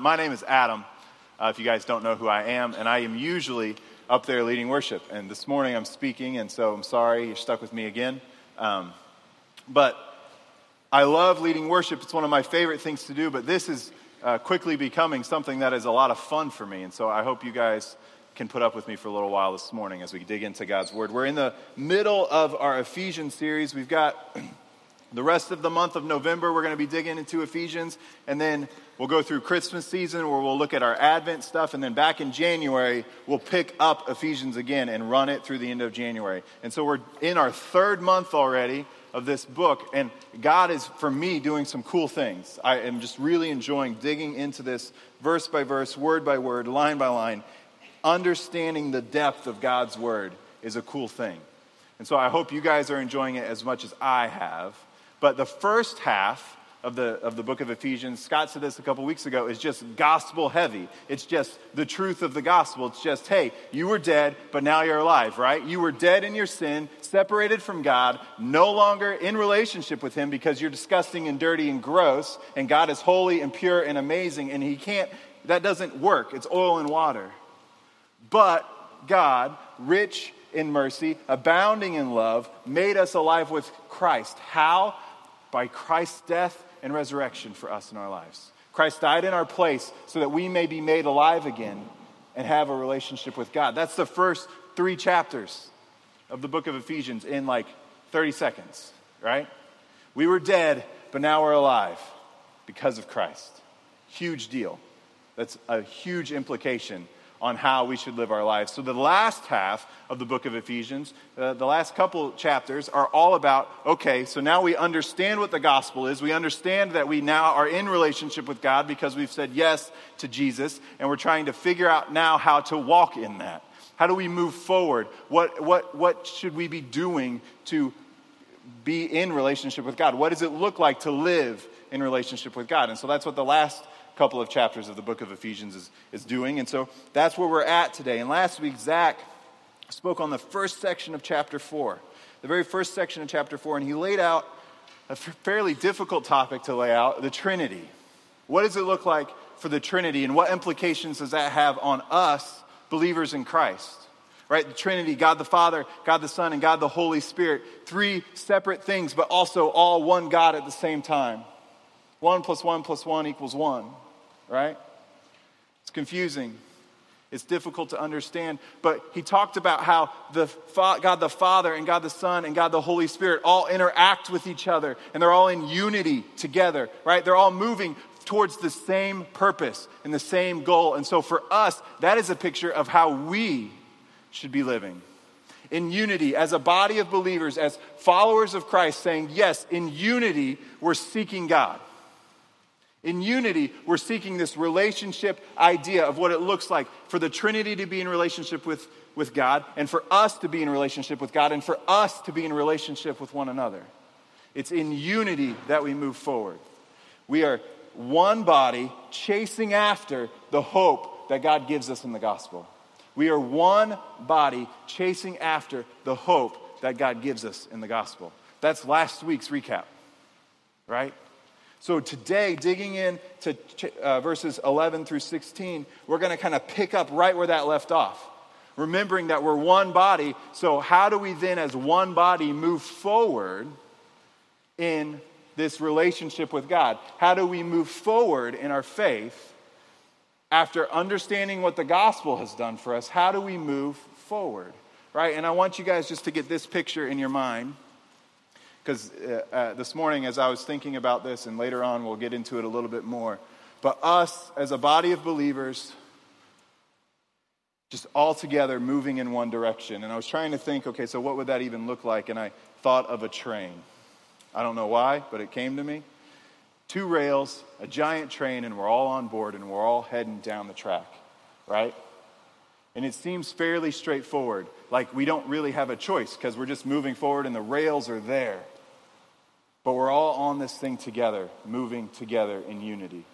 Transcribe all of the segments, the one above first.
My name is Adam, uh, if you guys don't know who I am, and I am usually up there leading worship. And this morning I'm speaking, and so I'm sorry you're stuck with me again. Um, but I love leading worship, it's one of my favorite things to do, but this is uh, quickly becoming something that is a lot of fun for me. And so I hope you guys can put up with me for a little while this morning as we dig into God's Word. We're in the middle of our Ephesians series. We've got the rest of the month of November, we're going to be digging into Ephesians, and then we'll go through Christmas season where we'll look at our Advent stuff, and then back in January, we'll pick up Ephesians again and run it through the end of January. And so we're in our third month already of this book, and God is, for me, doing some cool things. I am just really enjoying digging into this verse by verse, word by word, line by line. Understanding the depth of God's word is a cool thing. And so I hope you guys are enjoying it as much as I have. But the first half of the, of the book of Ephesians, Scott said this a couple weeks ago, is just gospel heavy. It's just the truth of the gospel. It's just, hey, you were dead, but now you're alive, right? You were dead in your sin, separated from God, no longer in relationship with Him because you're disgusting and dirty and gross, and God is holy and pure and amazing, and He can't, that doesn't work. It's oil and water. But God, rich in mercy, abounding in love, made us alive with Christ. How? By Christ's death and resurrection for us in our lives. Christ died in our place so that we may be made alive again and have a relationship with God. That's the first three chapters of the book of Ephesians in like 30 seconds, right? We were dead, but now we're alive because of Christ. Huge deal. That's a huge implication on how we should live our lives. So, the last half of the book of Ephesians, uh, the last couple chapters, are all about okay, so now we understand what the gospel is. We understand that we now are in relationship with God because we've said yes to Jesus, and we're trying to figure out now how to walk in that. How do we move forward? What, what, what should we be doing to be in relationship with God? What does it look like to live in relationship with God? And so that's what the last couple of chapters of the book of Ephesians is, is doing. And so that's where we're at today. And last week, Zach spoke on the first section of chapter 4, the very first section of chapter 4, and he laid out a fairly difficult topic to lay out the Trinity. What does it look like for the Trinity, and what implications does that have on us, believers in Christ? Right? The Trinity, God the Father, God the Son, and God the Holy Spirit. Three separate things, but also all one God at the same time. One plus one plus one equals one right? It's confusing. It's difficult to understand. But he talked about how the God the Father and God the Son and God the Holy Spirit all interact with each other and they're all in unity together, right? They're all moving towards the same purpose and the same goal. And so for us, that is a picture of how we should be living. In unity, as a body of believers, as followers of Christ, saying, Yes, in unity, we're seeking God. In unity, we're seeking this relationship idea of what it looks like for the Trinity to be in relationship with, with God, and for us to be in relationship with God, and for us to be in relationship with one another. It's in unity that we move forward. We are one body chasing after the hope that God gives us in the gospel. We are one body chasing after the hope that God gives us in the gospel. That's last week's recap, right? So today, digging in to uh, verses 11 through 16, we're going to kind of pick up right where that left off. Remembering that we're one body, so how do we then, as one body, move forward in this relationship with God? How do we move forward in our faith after understanding what the gospel has done for us? How do we move forward? Right? And I want you guys just to get this picture in your mind. Because uh, uh, this morning, as I was thinking about this, and later on we'll get into it a little bit more, but us as a body of believers, just all together moving in one direction. And I was trying to think, okay, so what would that even look like? And I thought of a train. I don't know why, but it came to me. Two rails, a giant train, and we're all on board and we're all heading down the track, right? And it seems fairly straightforward. Like we don't really have a choice because we're just moving forward and the rails are there. But we're all on this thing together, moving together in unity.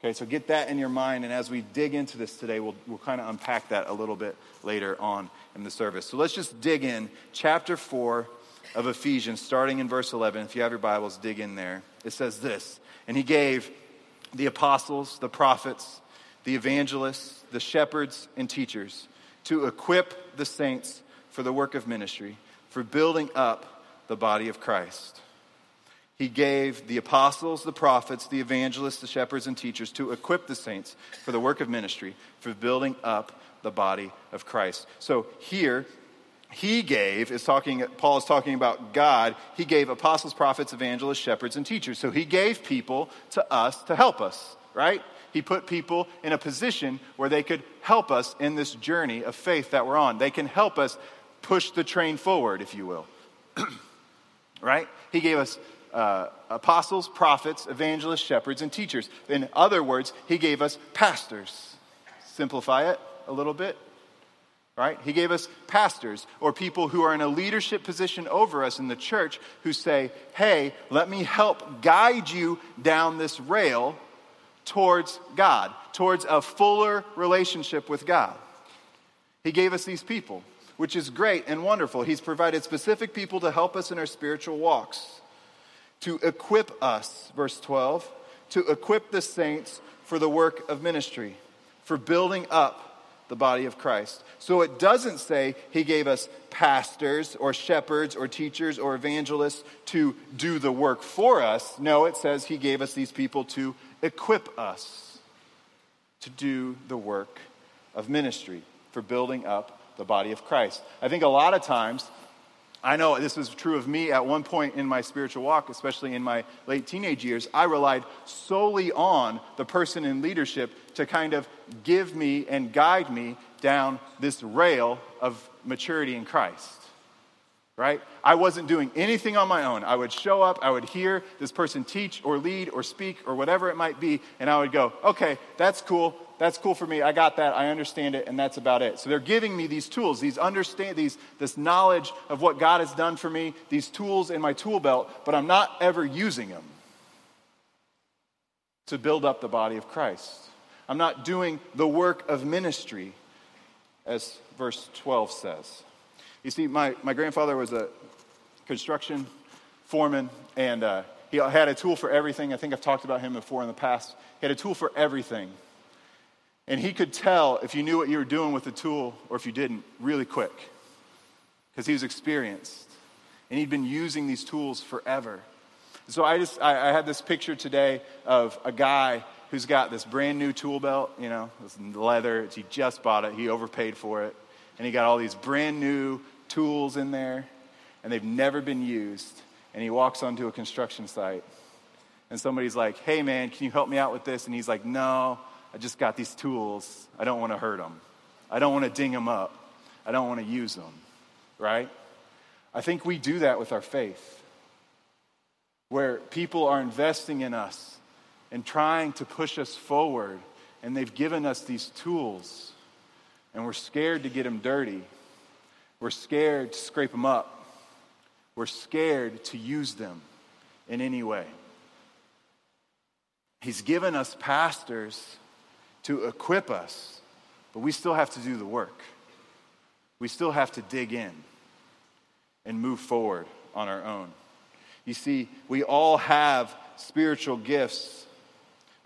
Okay, so get that in your mind, and as we dig into this today, we'll, we'll kind of unpack that a little bit later on in the service. So let's just dig in. Chapter 4 of Ephesians, starting in verse 11. If you have your Bibles, dig in there. It says this And he gave the apostles, the prophets, the evangelists, the shepherds, and teachers to equip the saints for the work of ministry, for building up the body of Christ. He gave the apostles, the prophets, the evangelists, the shepherds, and teachers to equip the saints for the work of ministry, for building up the body of Christ. So here, he gave is talking paul is talking about god he gave apostles prophets evangelists shepherds and teachers so he gave people to us to help us right he put people in a position where they could help us in this journey of faith that we're on. They can help us push the train forward if you will. Right? He gave us uh, apostles prophets evangelists shepherds and teachers. In other words he gave us pastors. Simplify it a little bit. Right? He gave us pastors or people who are in a leadership position over us in the church who say, hey, let me help guide you down this rail towards God, towards a fuller relationship with God. He gave us these people, which is great and wonderful. He's provided specific people to help us in our spiritual walks, to equip us, verse 12, to equip the saints for the work of ministry, for building up the body of Christ. So it doesn't say he gave us pastors or shepherds or teachers or evangelists to do the work for us. No, it says he gave us these people to equip us to do the work of ministry for building up the body of Christ. I think a lot of times I know this was true of me at one point in my spiritual walk, especially in my late teenage years. I relied solely on the person in leadership to kind of give me and guide me down this rail of maturity in Christ. Right? I wasn't doing anything on my own. I would show up, I would hear this person teach or lead or speak or whatever it might be, and I would go, okay, that's cool that's cool for me. I got that. I understand it, and that's about it. So they're giving me these tools, these understand, these this knowledge of what God has done for me, these tools in my tool belt, but I'm not ever using them to build up the body of Christ. I'm not doing the work of ministry, as verse 12 says. You see, my, my grandfather was a construction foreman, and uh, he had a tool for everything. I think I've talked about him before in the past. He had a tool for everything. And he could tell if you knew what you were doing with the tool or if you didn't really quick because he was experienced. And he'd been using these tools forever. So I just, I, I had this picture today of a guy who's got this brand new tool belt, you know, this leather. He just bought it, he overpaid for it. And he got all these brand new tools in there, and they've never been used. And he walks onto a construction site, and somebody's like, hey man, can you help me out with this? And he's like, no, I just got these tools. I don't want to hurt them. I don't want to ding them up. I don't want to use them, right? I think we do that with our faith, where people are investing in us and trying to push us forward, and they've given us these tools, and we're scared to get them dirty. We're scared to scrape them up. We're scared to use them in any way. He's given us pastors to equip us, but we still have to do the work. We still have to dig in and move forward on our own. You see, we all have spiritual gifts.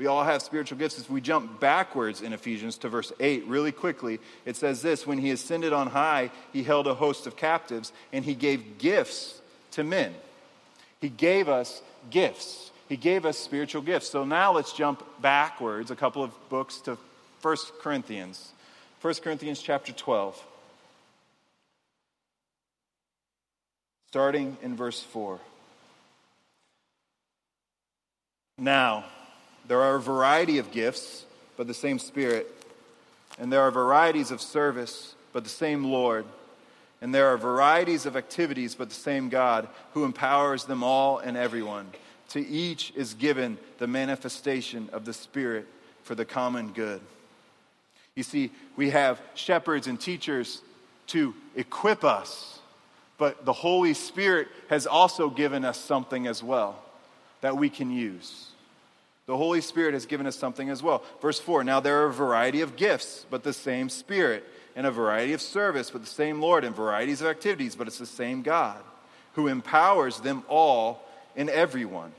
We all have spiritual gifts. If we jump backwards in Ephesians to verse 8 really quickly, it says this When he ascended on high, he held a host of captives and he gave gifts to men. He gave us gifts. He gave us spiritual gifts. So now let's jump backwards a couple of books to 1 Corinthians. 1 Corinthians chapter 12. Starting in verse 4. Now, there are a variety of gifts, but the same Spirit. And there are varieties of service, but the same Lord. And there are varieties of activities, but the same God, who empowers them all and everyone. To each is given the manifestation of the Spirit for the common good. You see, we have shepherds and teachers to equip us, but the Holy Spirit has also given us something as well that we can use. The Holy Spirit has given us something as well. Verse 4 Now there are a variety of gifts, but the same Spirit, and a variety of service, but the same Lord, and varieties of activities, but it's the same God who empowers them all in everyone.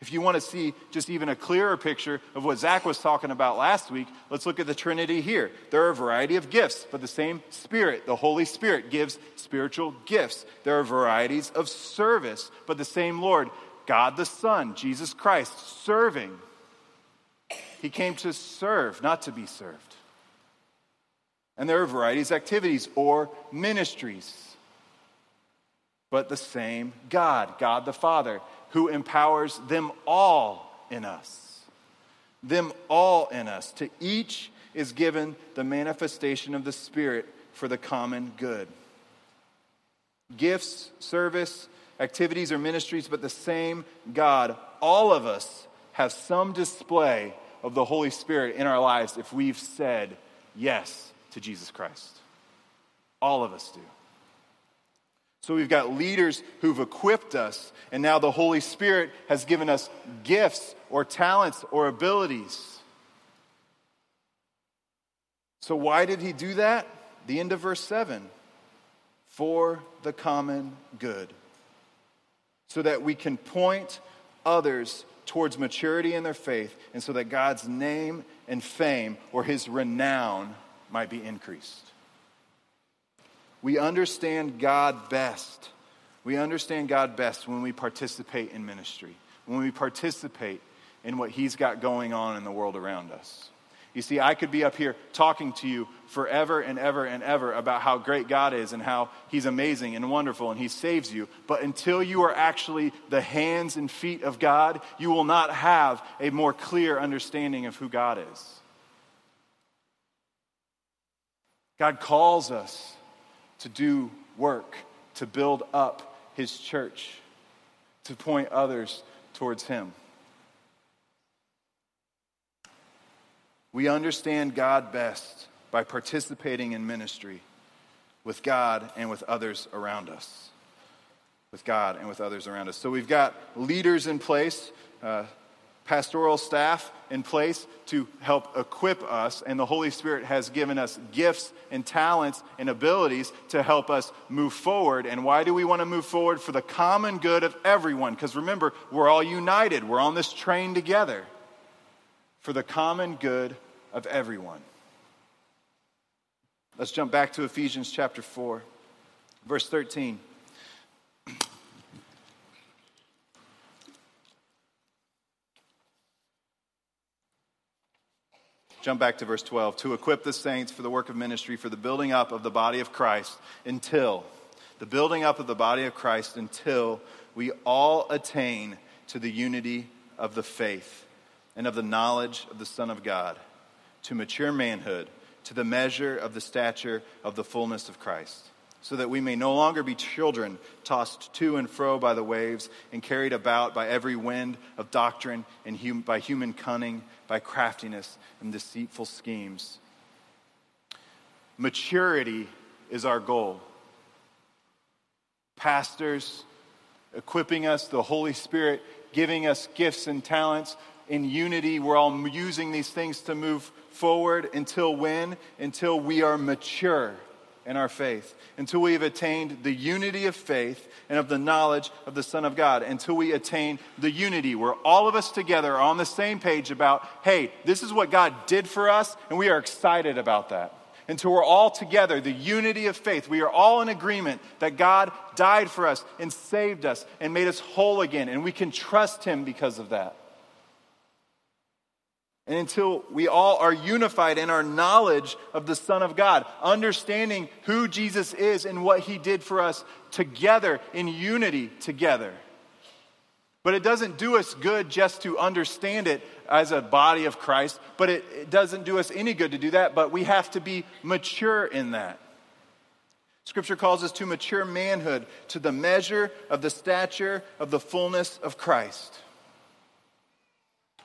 If you want to see just even a clearer picture of what Zach was talking about last week, let's look at the Trinity here. There are a variety of gifts, but the same Spirit, the Holy Spirit, gives spiritual gifts. There are varieties of service, but the same Lord, God the Son, Jesus Christ, serving. He came to serve, not to be served. And there are varieties of activities or ministries, but the same God, God the Father who empowers them all in us. Them all in us. To each is given the manifestation of the Spirit for the common good. Gifts, service, activities, or ministries, but the same God. All of us have some display of the Holy Spirit in our lives if we've said yes to Jesus Christ. All of us do. So we've got leaders who've equipped us, and now the Holy Spirit has given us gifts or talents or abilities. So, why did he do that? The end of verse 7 for the common good, so that we can point others towards maturity in their faith, and so that God's name and fame or his renown might be increased. We understand God best. We understand God best when we participate in ministry, when we participate in what He's got going on in the world around us. You see, I could be up here talking to you forever and ever and ever about how great God is and how He's amazing and wonderful and He saves you. But until you are actually the hands and feet of God, you will not have a more clear understanding of who God is. God calls us to do work, to build up his church, to point others towards him. We understand God best by participating in ministry with God and with others around us. With God and with others around us. So we've got leaders in place. Uh, pastoral staff in place to help equip us, and the Holy Spirit has given us gifts and talents and abilities to help us move forward. And why do we want to move forward? For the common good of everyone. Because remember, we're all united, we're on this train together. For the common good of everyone. Let's jump back to Ephesians chapter 4, verse 13. Jump back to verse 12. To equip the saints for the work of ministry, for the building up of the body of Christ, until, the building up of the body of Christ, until we all attain to the unity of the faith and of the knowledge of the Son of God, to mature manhood, to the measure of the stature of the fullness of Christ so that we may no longer be children tossed to and fro by the waves and carried about by every wind of doctrine and hum- by human cunning, by craftiness and deceitful schemes. Maturity is our goal. Pastors equipping us, the Holy Spirit giving us gifts and talents in unity. We're all using these things to move forward until when? Until we are mature in our faith, until we have attained the unity of faith and of the knowledge of the Son of God, until we attain the unity where all of us together are on the same page about, hey, this is what God did for us, and we are excited about that. Until we're all together, the unity of faith, we are all in agreement that God died for us and saved us and made us whole again, and we can trust Him because of that and until we all are unified in our knowledge of the Son of God, understanding who Jesus is and what he did for us together, in unity together. But it doesn't do us good just to understand it as a body of Christ, but it, it doesn't do us any good to do that, but we have to be mature in that. Scripture calls us to mature manhood, to the measure of the stature of the fullness of Christ.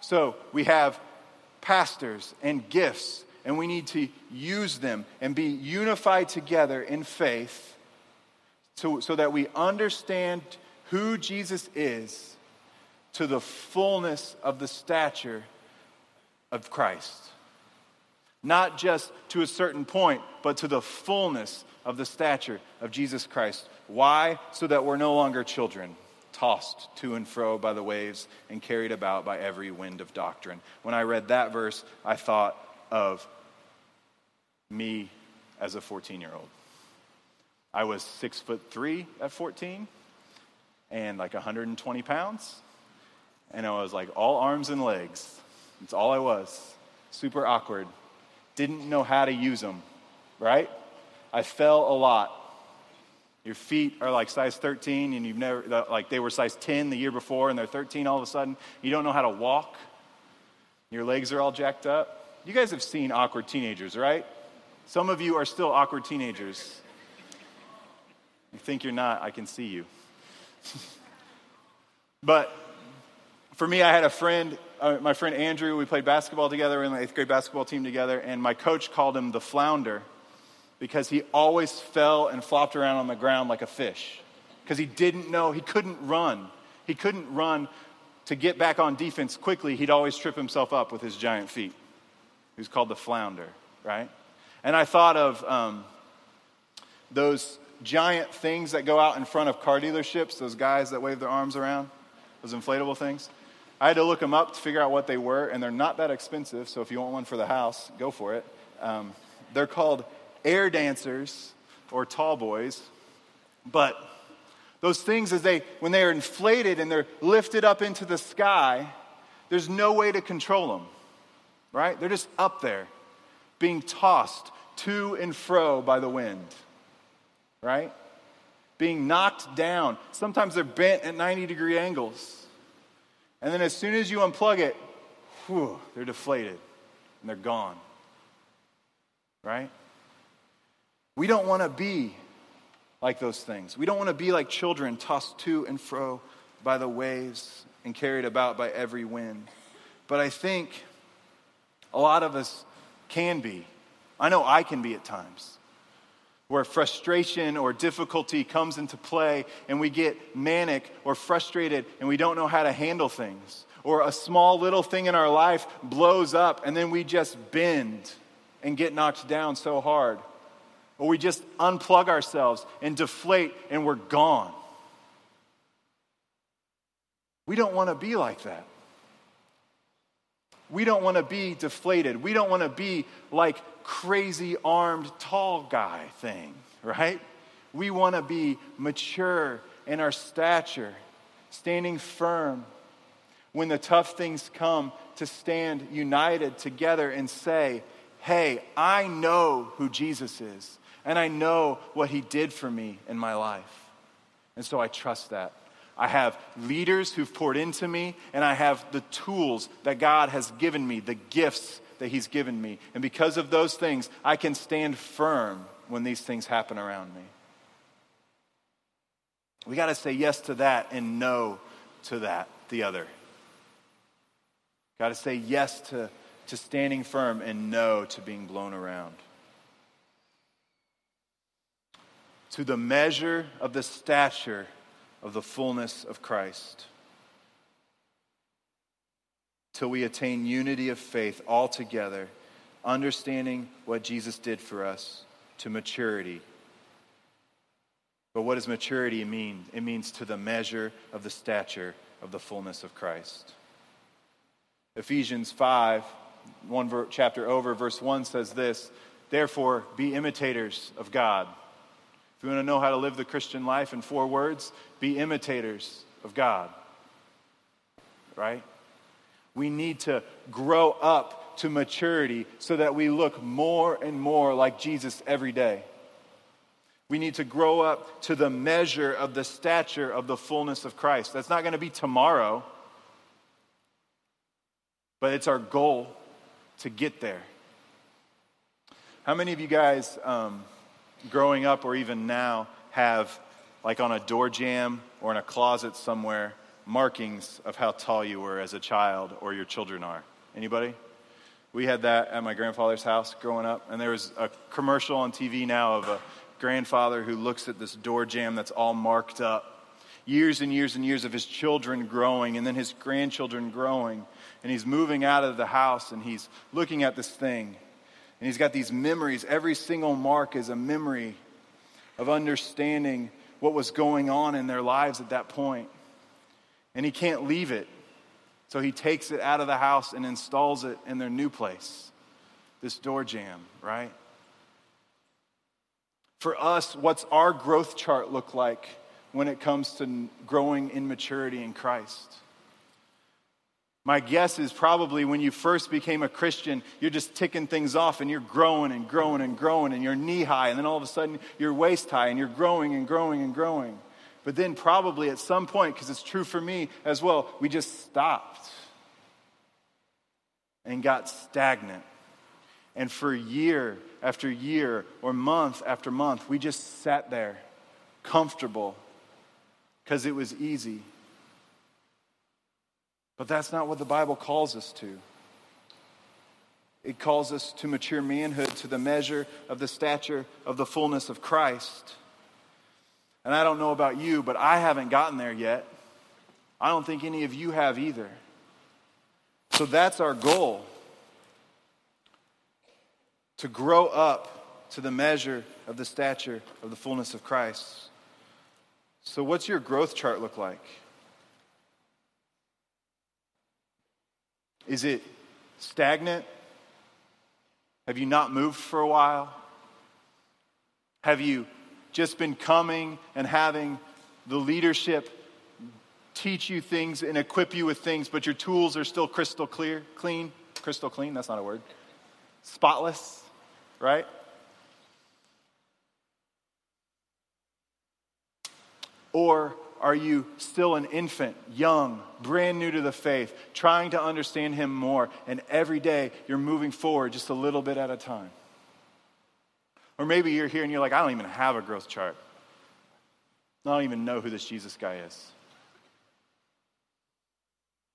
So we have pastors and gifts, and we need to use them and be unified together in faith so, so that we understand who Jesus is to the fullness of the stature of Christ. Not just to a certain point, but to the fullness of the stature of Jesus Christ. Why? So that we're no longer children tossed to and fro by the waves and carried about by every wind of doctrine. When I read that verse, I thought of me as a 14 year old. I was six foot three at 14 and like 120 pounds. And I was like all arms and legs. That's all I was. Super awkward. Didn't know how to use them, right? I fell a lot. Your feet are like size 13 and you've never, like they were size 10 the year before and they're 13 all of a sudden. You don't know how to walk. Your legs are all jacked up. You guys have seen awkward teenagers, right? Some of you are still awkward teenagers. You think you're not, I can see you. but for me, I had a friend, uh, my friend Andrew, we played basketball together, in the eighth grade basketball team together, and my coach called him the flounder because he always fell and flopped around on the ground like a fish because he didn't know, he couldn't run. He couldn't run to get back on defense quickly. He'd always trip himself up with his giant feet. He was called the flounder, right? And I thought of um, those giant things that go out in front of car dealerships, those guys that wave their arms around, those inflatable things. I had to look them up to figure out what they were, and they're not that expensive, so if you want one for the house, go for it. Um, they're called air dancers or tall boys. But those things, as they, when they are inflated and they're lifted up into the sky, there's no way to control them, right? They're just up there, being tossed to and fro by the wind, right? Being knocked down. Sometimes they're bent at 90 degree angles. And then as soon as you unplug it, whew, they're deflated and they're gone, right? We don't want to be like those things. We don't want to be like children tossed to and fro by the waves and carried about by every wind. But I think a lot of us can be. I know I can be at times where frustration or difficulty comes into play and we get manic or frustrated and we don't know how to handle things. Or a small little thing in our life blows up and then we just bend and get knocked down so hard or we just unplug ourselves and deflate and we're gone. We don't want to be like that. We don't want to be deflated. We don't want to be like crazy armed tall guy thing, right? We want to be mature in our stature, standing firm when the tough things come to stand united together and say, Hey, I know who Jesus is and I know what He did for me in my life. And so I trust that. I have leaders who've poured into me, and I have the tools that God has given me, the gifts that He's given me. And because of those things, I can stand firm when these things happen around me. We got to say yes to that and no to that, the other. Got to say yes to, to standing firm and no to being blown around. To the measure of the stature of the fullness of Christ, till we attain unity of faith altogether, understanding what Jesus did for us to maturity. But what does maturity mean? It means to the measure of the stature of the fullness of Christ. Ephesians 5, one chapter over, verse 1 says this Therefore, be imitators of God you want to know how to live the Christian life in four words, be imitators of God. Right? We need to grow up to maturity so that we look more and more like Jesus every day. We need to grow up to the measure of the stature of the fullness of Christ. That's not going to be tomorrow, but it's our goal to get there. How many of you guys um, growing up or even now have, like on a door jamb or in a closet somewhere, markings of how tall you were as a child or your children are? Anybody? We had that at my grandfather's house growing up, and there was a commercial on TV now of a grandfather who looks at this door jamb that's all marked up. Years and years and years of his children growing, and then his grandchildren growing. And he's moving out of the house and he's looking at this thing. And he's got these memories. Every single mark is a memory of understanding what was going on in their lives at that point. and he can't leave it. So he takes it out of the house and installs it in their new place. This door jamb, right? For us, what's our growth chart look like when it comes to growing in maturity in Christ? My guess is probably when you first became a Christian, you're just ticking things off and you're growing and growing and growing and you're knee high, and then all of a sudden you're waist high and you're growing and growing and growing. But then, probably at some point, because it's true for me as well, we just stopped and got stagnant. And for year after year or month after month, we just sat there comfortable because it was easy. But that's not what the Bible calls us to. It calls us to mature manhood to the measure of the stature of the fullness of Christ. And I don't know about you, but I haven't gotten there yet. I don't think any of you have either. So that's our goal to grow up to the measure of the stature of the fullness of Christ. So, what's your growth chart look like? Is it stagnant? Have you not moved for a while? Have you just been coming and having the leadership teach you things and equip you with things, but your tools are still crystal clear, clean? Crystal clean, that's not a word. Spotless, right? Or are you still an infant, young, brand new to the faith, trying to understand Him more, and every day you're moving forward just a little bit at a time? Or maybe you're here and you're like, I don't even have a growth chart. I don't even know who this Jesus guy is.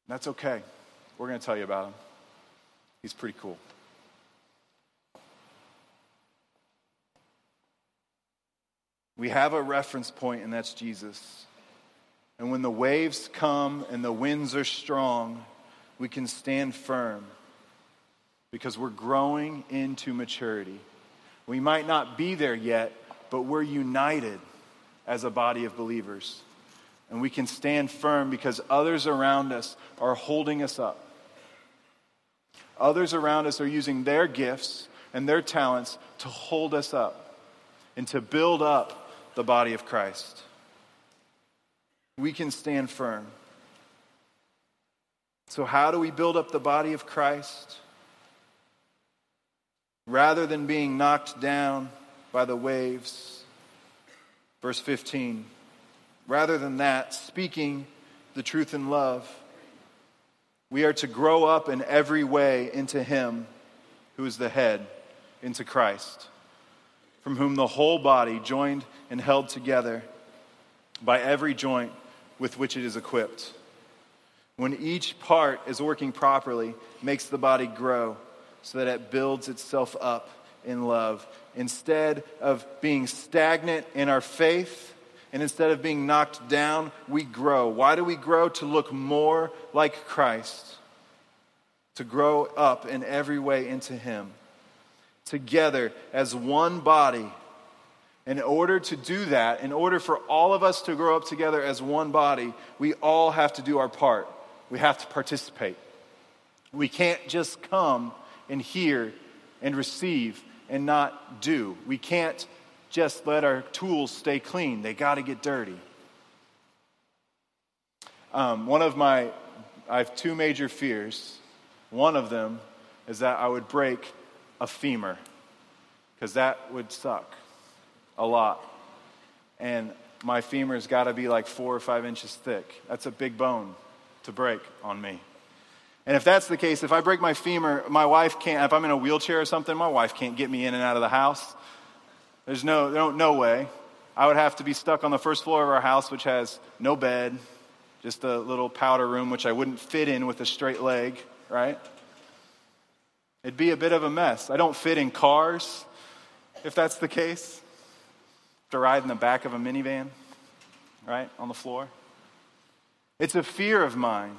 That's okay. We're going to tell you about him. He's pretty cool. We have a reference point, and that's Jesus. And when the waves come and the winds are strong, we can stand firm because we're growing into maturity. We might not be there yet, but we're united as a body of believers. And we can stand firm because others around us are holding us up. Others around us are using their gifts and their talents to hold us up and to build up the body of Christ we can stand firm. So, how do we build up the body of Christ? Rather than being knocked down by the waves, verse 15, rather than that, speaking the truth in love, we are to grow up in every way into Him who is the head, into Christ, from whom the whole body, joined and held together by every joint with which it is equipped. When each part is working properly, makes the body grow so that it builds itself up in love. Instead of being stagnant in our faith, and instead of being knocked down, we grow. Why do we grow? To look more like Christ, to grow up in every way into Him. Together as one body in order to do that, in order for all of us to grow up together as one body, we all have to do our part. We have to participate. We can't just come and hear and receive and not do. We can't just let our tools stay clean, they got to get dirty. Um, one of my, I have two major fears. One of them is that I would break a femur, because that would suck a lot. And my femur's got to be like four or five inches thick. That's a big bone to break on me. And if that's the case, if I break my femur, my wife can't, if I'm in a wheelchair or something, my wife can't get me in and out of the house. There's no, no, no way. I would have to be stuck on the first floor of our house, which has no bed, just a little powder room, which I wouldn't fit in with a straight leg, right? It'd be a bit of a mess. I don't fit in cars, if that's the case to ride in the back of a minivan, right, on the floor. It's a fear of mine.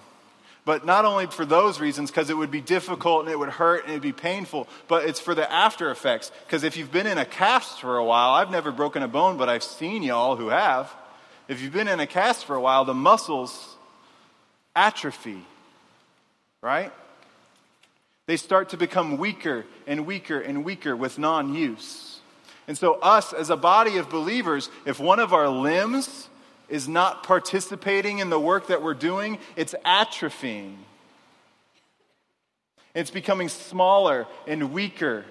But not only for those reasons, because it would be difficult and it would hurt and it would be painful, but it's for the after effects. Because if you've been in a cast for a while, I've never broken a bone, but I've seen y'all who have. If you've been in a cast for a while, the muscles atrophy, right? They start to become weaker and weaker and weaker with non use. And so, us as a body of believers, if one of our limbs is not participating in the work that we're doing, it's atrophying. It's becoming smaller and weaker.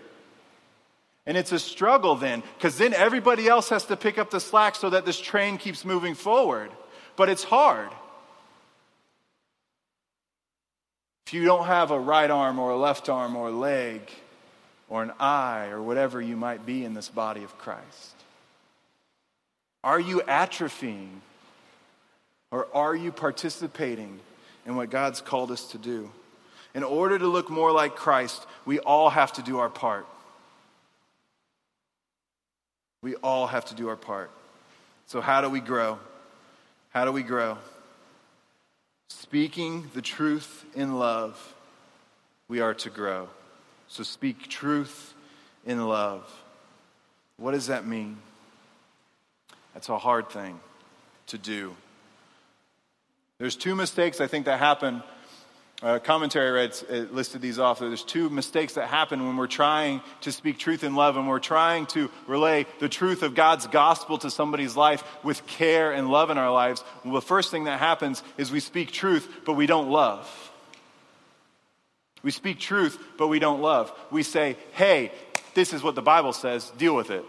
And it's a struggle then, because then everybody else has to pick up the slack so that this train keeps moving forward. But it's hard. If you don't have a right arm or a left arm or a leg or an eye or whatever you might be in this body of Christ, are you atrophying or are you participating in what God's called us to do? In order to look more like Christ, we all have to do our part. We all have to do our part. So, how do we grow? How do we grow? Speaking the truth in love, we are to grow. So, speak truth in love. What does that mean? That's a hard thing to do. There's two mistakes I think that happen uh, commentary read listed these off. There's two mistakes that happen when we're trying to speak truth in love and we're trying to relay the truth of God's gospel to somebody's life with care and love in our lives. Well, the first thing that happens is we speak truth, but we don't love. We speak truth, but we don't love. We say, hey, this is what the Bible says, deal with it.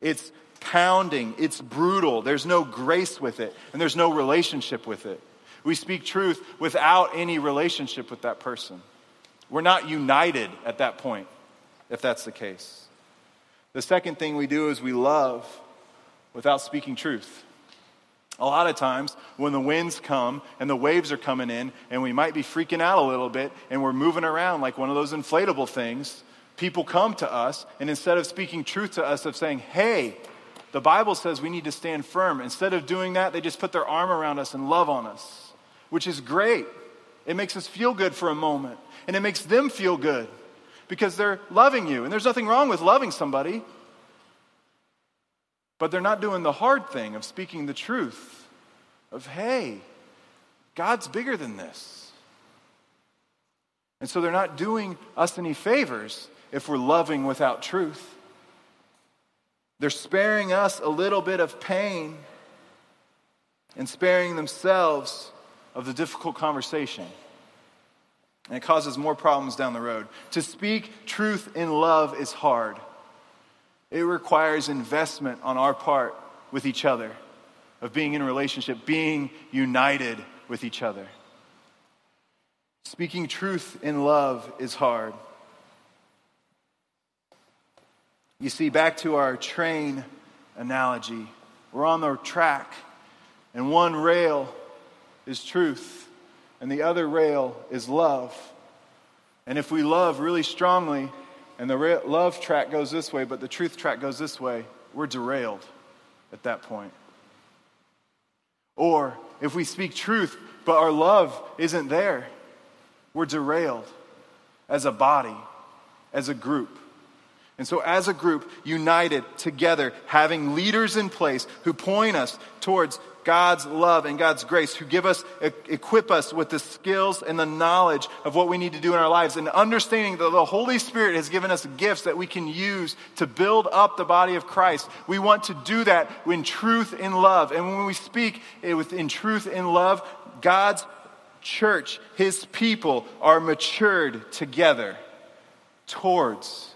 It's pounding, it's brutal, there's no grace with it, and there's no relationship with it. We speak truth without any relationship with that person. We're not united at that point, if that's the case. The second thing we do is we love without speaking truth. A lot of times, when the winds come and the waves are coming in, and we might be freaking out a little bit, and we're moving around like one of those inflatable things, people come to us, and instead of speaking truth to us, of saying, hey, the Bible says we need to stand firm, instead of doing that, they just put their arm around us and love on us which is great. It makes us feel good for a moment, and it makes them feel good because they're loving you. And there's nothing wrong with loving somebody, but they're not doing the hard thing of speaking the truth of, hey, God's bigger than this. And so they're not doing us any favors if we're loving without truth. They're sparing us a little bit of pain and sparing themselves of the difficult conversation. And it causes more problems down the road. To speak truth in love is hard. It requires investment on our part with each other, of being in relationship, being united with each other. Speaking truth in love is hard. You see, back to our train analogy, we're on the track, and one rail is truth, and the other rail is love. And if we love really strongly, and the love track goes this way, but the truth track goes this way, we're derailed at that point. Or if we speak truth, but our love isn't there, we're derailed as a body, as a group. And so, as a group, united together, having leaders in place who point us towards God's love and God's grace, who give us, equip us with the skills and the knowledge of what we need to do in our lives, and understanding that the Holy Spirit has given us gifts that we can use to build up the body of Christ. We want to do that in truth in love. And when we speak eh, in truth in love, God's church, his people, are matured together towards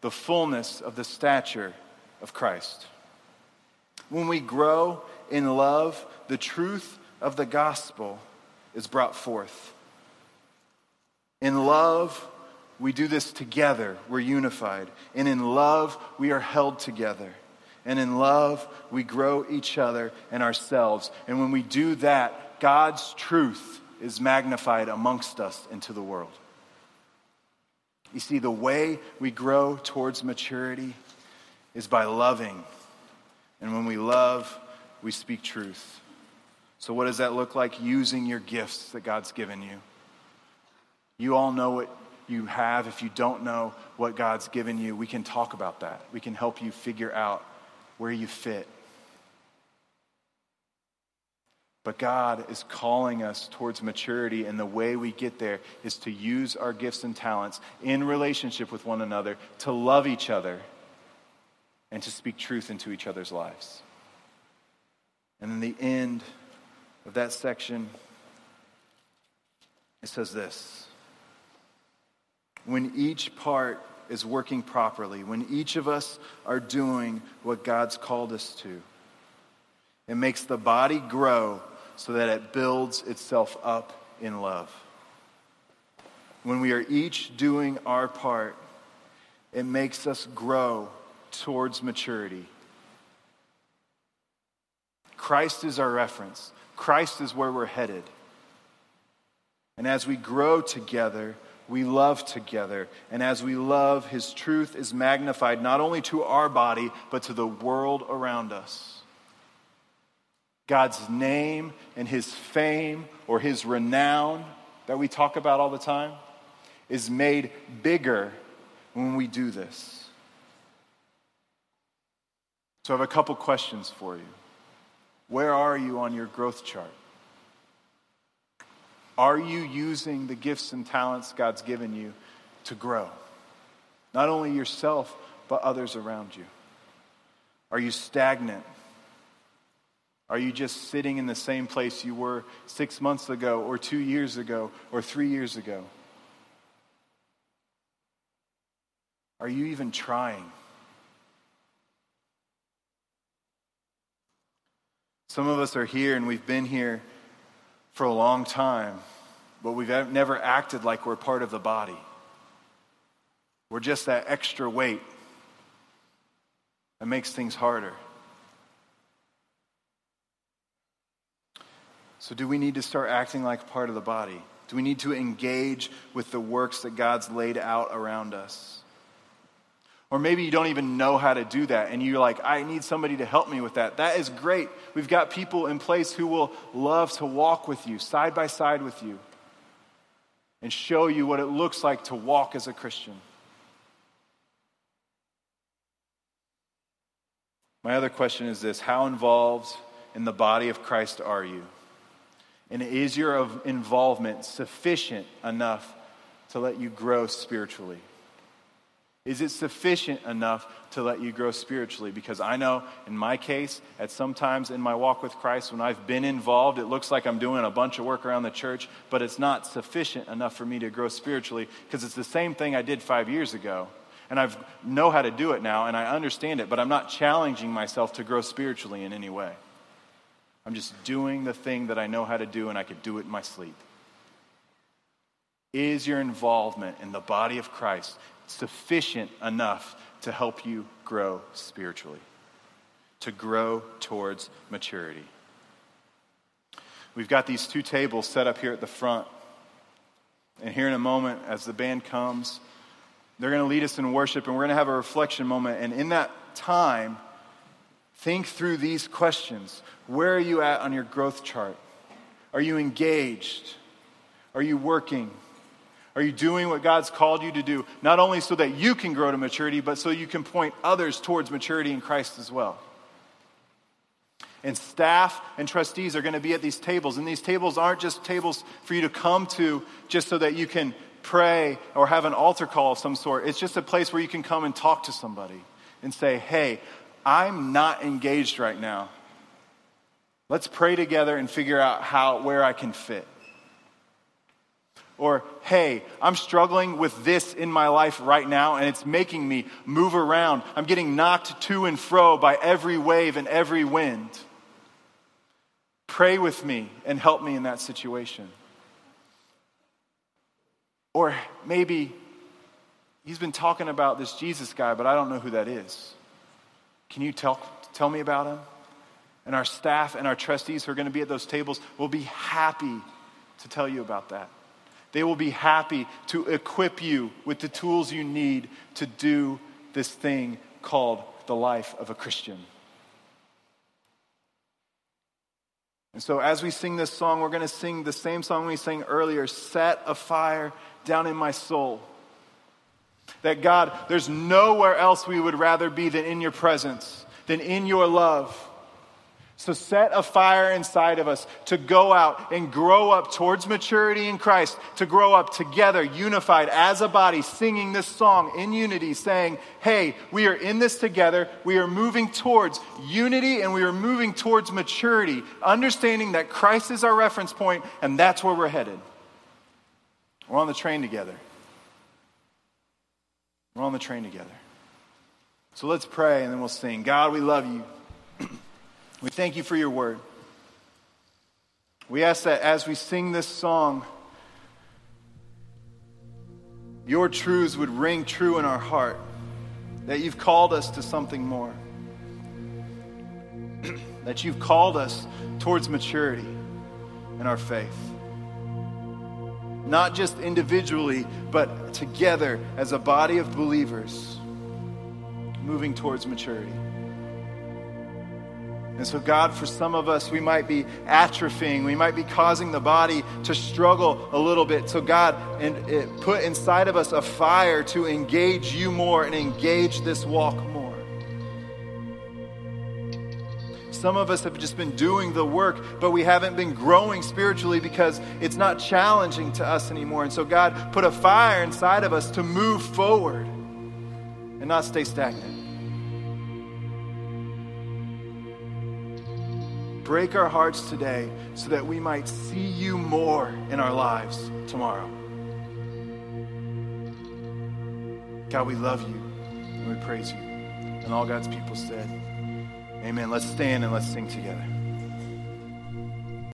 the fullness of the stature of Christ. When we grow in love, the truth of the gospel is brought forth. In love, we do this together. We're unified. And in love, we are held together. And in love, we grow each other and ourselves. And when we do that, God's truth is magnified amongst us into the world. You see, the way we grow towards maturity is by loving. And when we love, we speak truth. So, what does that look like? Using your gifts that God's given you. You all know what you have. If you don't know what God's given you, we can talk about that. We can help you figure out where you fit. But God is calling us towards maturity, and the way we get there is to use our gifts and talents in relationship with one another, to love each other, and to speak truth into each other's lives. And in the end of that section, it says this When each part is working properly, when each of us are doing what God's called us to, it makes the body grow so that it builds itself up in love. When we are each doing our part, it makes us grow towards maturity. Christ is our reference. Christ is where we're headed. And as we grow together, we love together. And as we love, His truth is magnified not only to our body, but to the world around us. God's name and His fame or His renown that we talk about all the time is made bigger when we do this. So I have a couple questions for you. Where are you on your growth chart? Are you using the gifts and talents God's given you to grow? Not only yourself, but others around you. Are you stagnant? Are you just sitting in the same place you were six months ago, or two years ago, or three years ago? Are you even trying? Some of us are here and we've been here for a long time, but we've never acted like we're part of the body. We're just that extra weight that makes things harder. So, do we need to start acting like part of the body? Do we need to engage with the works that God's laid out around us? Or maybe you don't even know how to do that and you're like, I need somebody to help me with that. That is great. We've got people in place who will love to walk with you, side by side with you, and show you what it looks like to walk as a Christian. My other question is this How involved in the body of Christ are you? And is your involvement sufficient enough to let you grow spiritually? Is it sufficient enough to let you grow spiritually? Because I know in my case, at some times in my walk with Christ, when I've been involved, it looks like I'm doing a bunch of work around the church, but it's not sufficient enough for me to grow spiritually because it's the same thing I did five years ago. And I know how to do it now and I understand it, but I'm not challenging myself to grow spiritually in any way. I'm just doing the thing that I know how to do and I could do it in my sleep. Is your involvement in the body of Christ sufficient enough to help you grow spiritually, to grow towards maturity. We've got these two tables set up here at the front. And here in a moment, as the band comes, they're going to lead us in worship and we're going to have a reflection moment. And in that time, think through these questions Where are you at on your growth chart? Are you engaged? Are you working? Are you doing what God's called you to do, not only so that you can grow to maturity, but so you can point others towards maturity in Christ as well? And staff and trustees are going to be at these tables. And these tables aren't just tables for you to come to just so that you can pray or have an altar call of some sort. It's just a place where you can come and talk to somebody and say, hey, I'm not engaged right now. Let's pray together and figure out how, where I can fit. Or, hey, I'm struggling with this in my life right now and it's making me move around. I'm getting knocked to and fro by every wave and every wind. Pray with me and help me in that situation. Or maybe he's been talking about this Jesus guy, but I don't know who that is. Can you tell, tell me about him? And our staff and our trustees who are going to be at those tables will be happy to tell you about that. They will be happy to equip you with the tools you need to do this thing called the life of a Christian. And so, as we sing this song, we're going to sing the same song we sang earlier Set a fire down in my soul. That God, there's nowhere else we would rather be than in your presence, than in your love. So set a fire inside of us to go out and grow up towards maturity in Christ, to grow up together, unified as a body, singing this song in unity, saying, Hey, we are in this together. We are moving towards unity and we are moving towards maturity, understanding that Christ is our reference point and that's where we're headed. We're on the train together. We're on the train together. So let's pray and then we'll sing. God, we love you. We thank you for your word. We ask that as we sing this song, your truths would ring true in our heart, that you've called us to something more, that you've called us towards maturity in our faith. Not just individually, but together as a body of believers moving towards maturity. And so, God, for some of us, we might be atrophying. We might be causing the body to struggle a little bit. So, God, and it put inside of us a fire to engage you more and engage this walk more. Some of us have just been doing the work, but we haven't been growing spiritually because it's not challenging to us anymore. And so, God, put a fire inside of us to move forward and not stay stagnant. Break our hearts today so that we might see you more in our lives tomorrow. God, we love you and we praise you. And all God's people said, Amen. Let's stand and let's sing together.